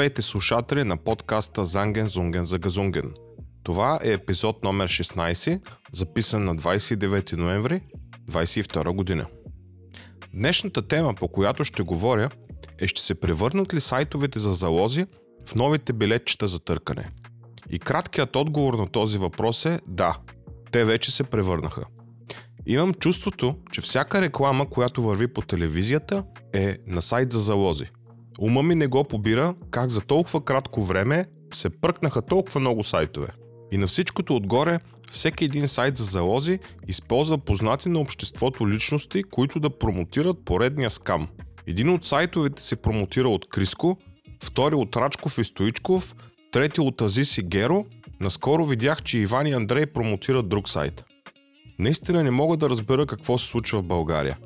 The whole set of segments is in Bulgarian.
Здравейте слушатели на подкаста Занген Зунген за Газунген. Това е епизод номер 16, записан на 29 ноември 2022 година. Днешната тема, по която ще говоря, е ще се превърнат ли сайтовете за залози в новите билетчета за търкане. И краткият отговор на този въпрос е да, те вече се превърнаха. Имам чувството, че всяка реклама, която върви по телевизията, е на сайт за залози – Ума ми не го побира как за толкова кратко време се пръкнаха толкова много сайтове. И на всичкото отгоре, всеки един сайт за залози използва познати на обществото личности, които да промотират поредния скам. Един от сайтовете се промотира от Криско, втори от Рачков и Стоичков, трети от Азис и Геро, наскоро видях, че Иван и Андрей промотират друг сайт. Наистина не мога да разбера какво се случва в България.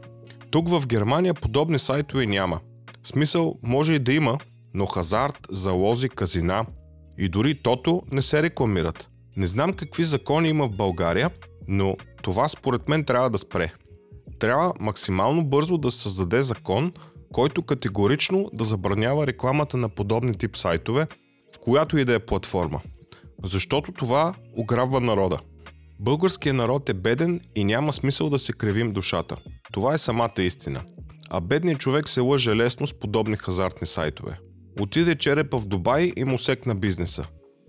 Тук в Германия подобни сайтове няма – Смисъл може и да има, но хазарт, залози, казина и дори тото не се рекламират. Не знам какви закони има в България, но това според мен трябва да спре. Трябва максимално бързо да създаде закон, който категорично да забранява рекламата на подобни тип сайтове, в която и да е платформа. Защото това ограбва народа. Българският народ е беден и няма смисъл да се кривим душата. Това е самата истина а бедният човек се лъже лесно с подобни хазартни сайтове. Отиде черепа в Дубай и му секна бизнеса.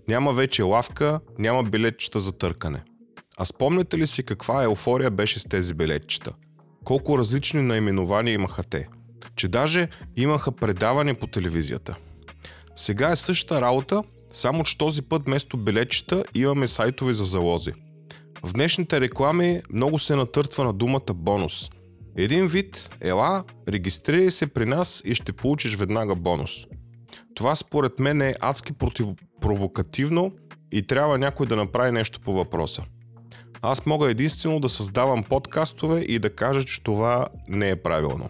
Няма вече лавка, няма билетчета за търкане. А спомняте ли си каква еуфория беше с тези билетчета? Колко различни наименования имаха те? Че даже имаха предаване по телевизията. Сега е същата работа, само че този път вместо билетчета имаме сайтове за залози. В днешните реклами много се натъртва на думата бонус – един вид, ела, регистрирай се при нас и ще получиш веднага бонус. Това според мен е адски противопровокативно и трябва някой да направи нещо по въпроса. Аз мога единствено да създавам подкастове и да кажа, че това не е правилно.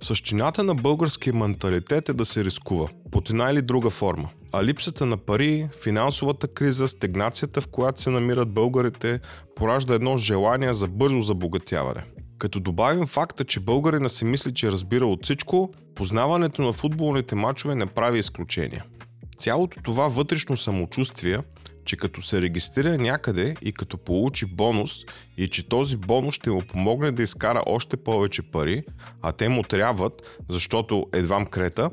Същината на българския менталитет е да се рискува, под една или друга форма. А липсата на пари, финансовата криза, стегнацията, в която се намират българите, поражда едно желание за бързо забогатяване. Като добавим факта, че българина се мисли, че разбира от всичко, познаването на футболните матчове не прави изключение. Цялото това вътрешно самочувствие, че като се регистрира някъде и като получи бонус и че този бонус ще му помогне да изкара още повече пари, а те му трябват, защото едвам крета,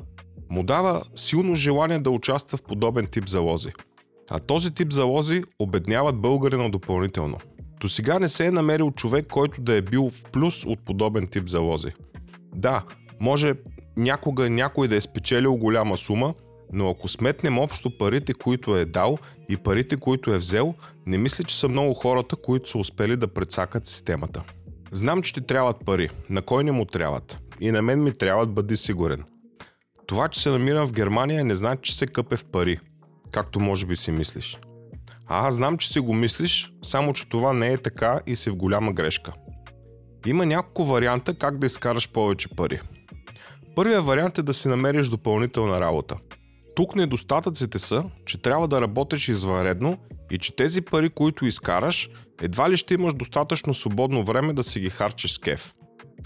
му дава силно желание да участва в подобен тип залози. А този тип залози обедняват българина допълнително – до сега не се е намерил човек, който да е бил в плюс от подобен тип залози. Да, може някога някой да е спечелил голяма сума, но ако сметнем общо парите, които е дал и парите, които е взел, не мисля, че са много хората, които са успели да прецакат системата. Знам, че ти трябват пари. На кой не му трябват? И на мен ми трябват, бъди сигурен. Това, че се намирам в Германия, не значи, че се къпе в пари, както може би си мислиш. А аз знам, че си го мислиш, само че това не е така и си в голяма грешка. Има няколко варианта как да изкараш повече пари. Първият вариант е да си намериш допълнителна работа. Тук недостатъците са, че трябва да работиш извънредно и че тези пари, които изкараш, едва ли ще имаш достатъчно свободно време да си ги харчиш с кеф.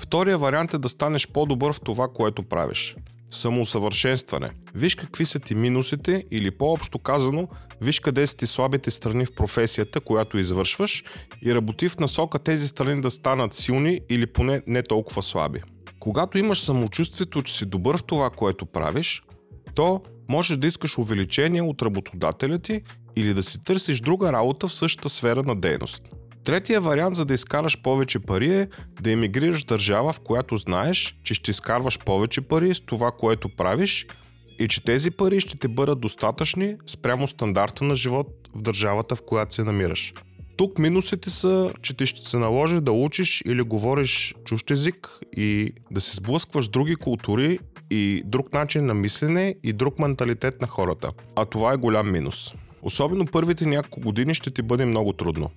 Втория вариант е да станеш по-добър в това, което правиш. Самоусъвършенстване. Виж какви са ти минусите или по-общо казано, виж къде са ти слабите страни в професията, която извършваш и работи в насока тези страни да станат силни или поне не толкова слаби. Когато имаш самочувствието, че си добър в това, което правиш, то можеш да искаш увеличение от работодателя ти или да си търсиш друга работа в същата сфера на дейност. Третия вариант за да изкараш повече пари е да емигрираш в държава, в която знаеш, че ще изкарваш повече пари с това, което правиш и че тези пари ще ти бъдат достатъчни спрямо стандарта на живот в държавата, в която се намираш. Тук минусите са, че ти ще се наложи да учиш или говориш чужд език и да се сблъскваш други култури и друг начин на мислене и друг менталитет на хората. А това е голям минус. Особено първите няколко години ще ти бъде много трудно.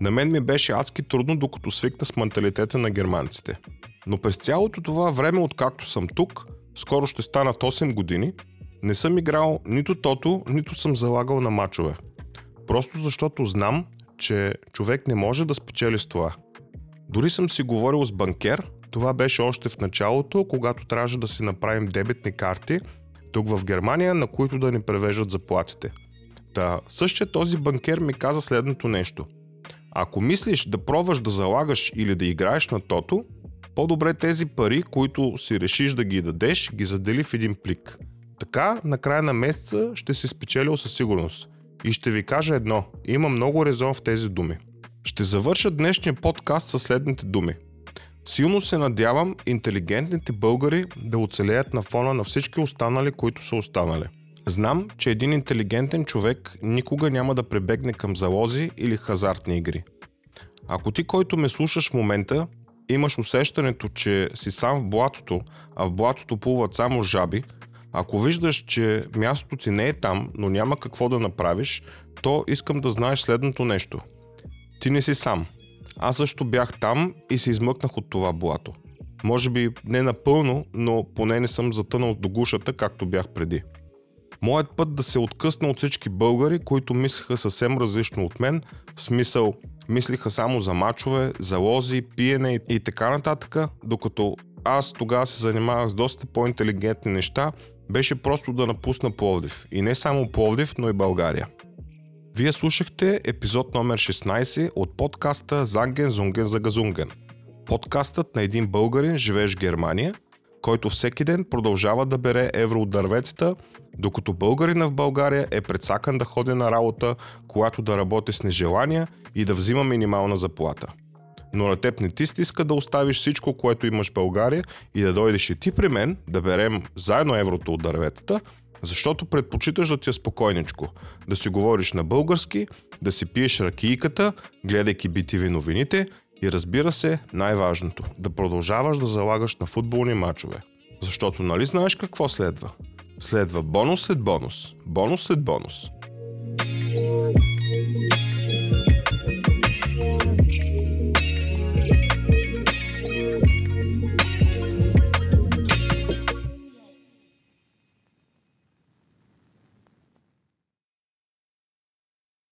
На мен ми беше адски трудно, докато свикна с менталитета на германците. Но през цялото това време, откакто съм тук, скоро ще станат 8 години, не съм играл нито тото, нито съм залагал на мачове. Просто защото знам, че човек не може да спечели с това. Дори съм си говорил с банкер, това беше още в началото, когато трябваше да си направим дебетни карти, тук в Германия, на които да ни превеждат заплатите. Та, същия този банкер ми каза следното нещо. Ако мислиш да пробваш да залагаш или да играеш на тото, по-добре тези пари, които си решиш да ги дадеш, ги задели в един плик. Така, на края на месеца ще си спечелил със сигурност. И ще ви кажа едно, има много резон в тези думи. Ще завърша днешния подкаст със следните думи. Силно се надявам интелигентните българи да оцелеят на фона на всички останали, които са останали. Знам, че един интелигентен човек никога няма да пребегне към залози или хазартни игри. Ако ти, който ме слушаш в момента, имаш усещането, че си сам в блатото, а в блатото плуват само жаби, ако виждаш, че мястото ти не е там, но няма какво да направиш, то искам да знаеш следното нещо. Ти не си сам. Аз също бях там и се измъкнах от това блато. Може би не напълно, но поне не съм затънал до гушата, както бях преди. Моят път да се откъсна от всички българи, които мислеха съвсем различно от мен, в смисъл мислиха само за мачове, за лози, пиене и така нататък, докато аз тогава се занимавах с доста по-интелигентни неща, беше просто да напусна Пловдив. И не само Пловдив, но и България. Вие слушахте епизод номер 16 от подкаста Занген Зунген за Газунген. Подкастът на един българин, живееш в Германия, който всеки ден продължава да бере евро от дърветата, докато българина в България е предсакан да ходи на работа, когато да работи с нежелания и да взима минимална заплата. Но на теб не ти стиска да оставиш всичко, което имаш в България и да дойдеш и ти при мен, да берем заедно еврото от дърветата, защото предпочиташ да ти е спокойничко, да си говориш на български, да си пиеш ракийката, гледайки BTV новините и разбира се, най-важното, да продължаваш да залагаш на футболни матчове. Защото нали знаеш какво следва? Следва бонус след бонус, бонус след бонус –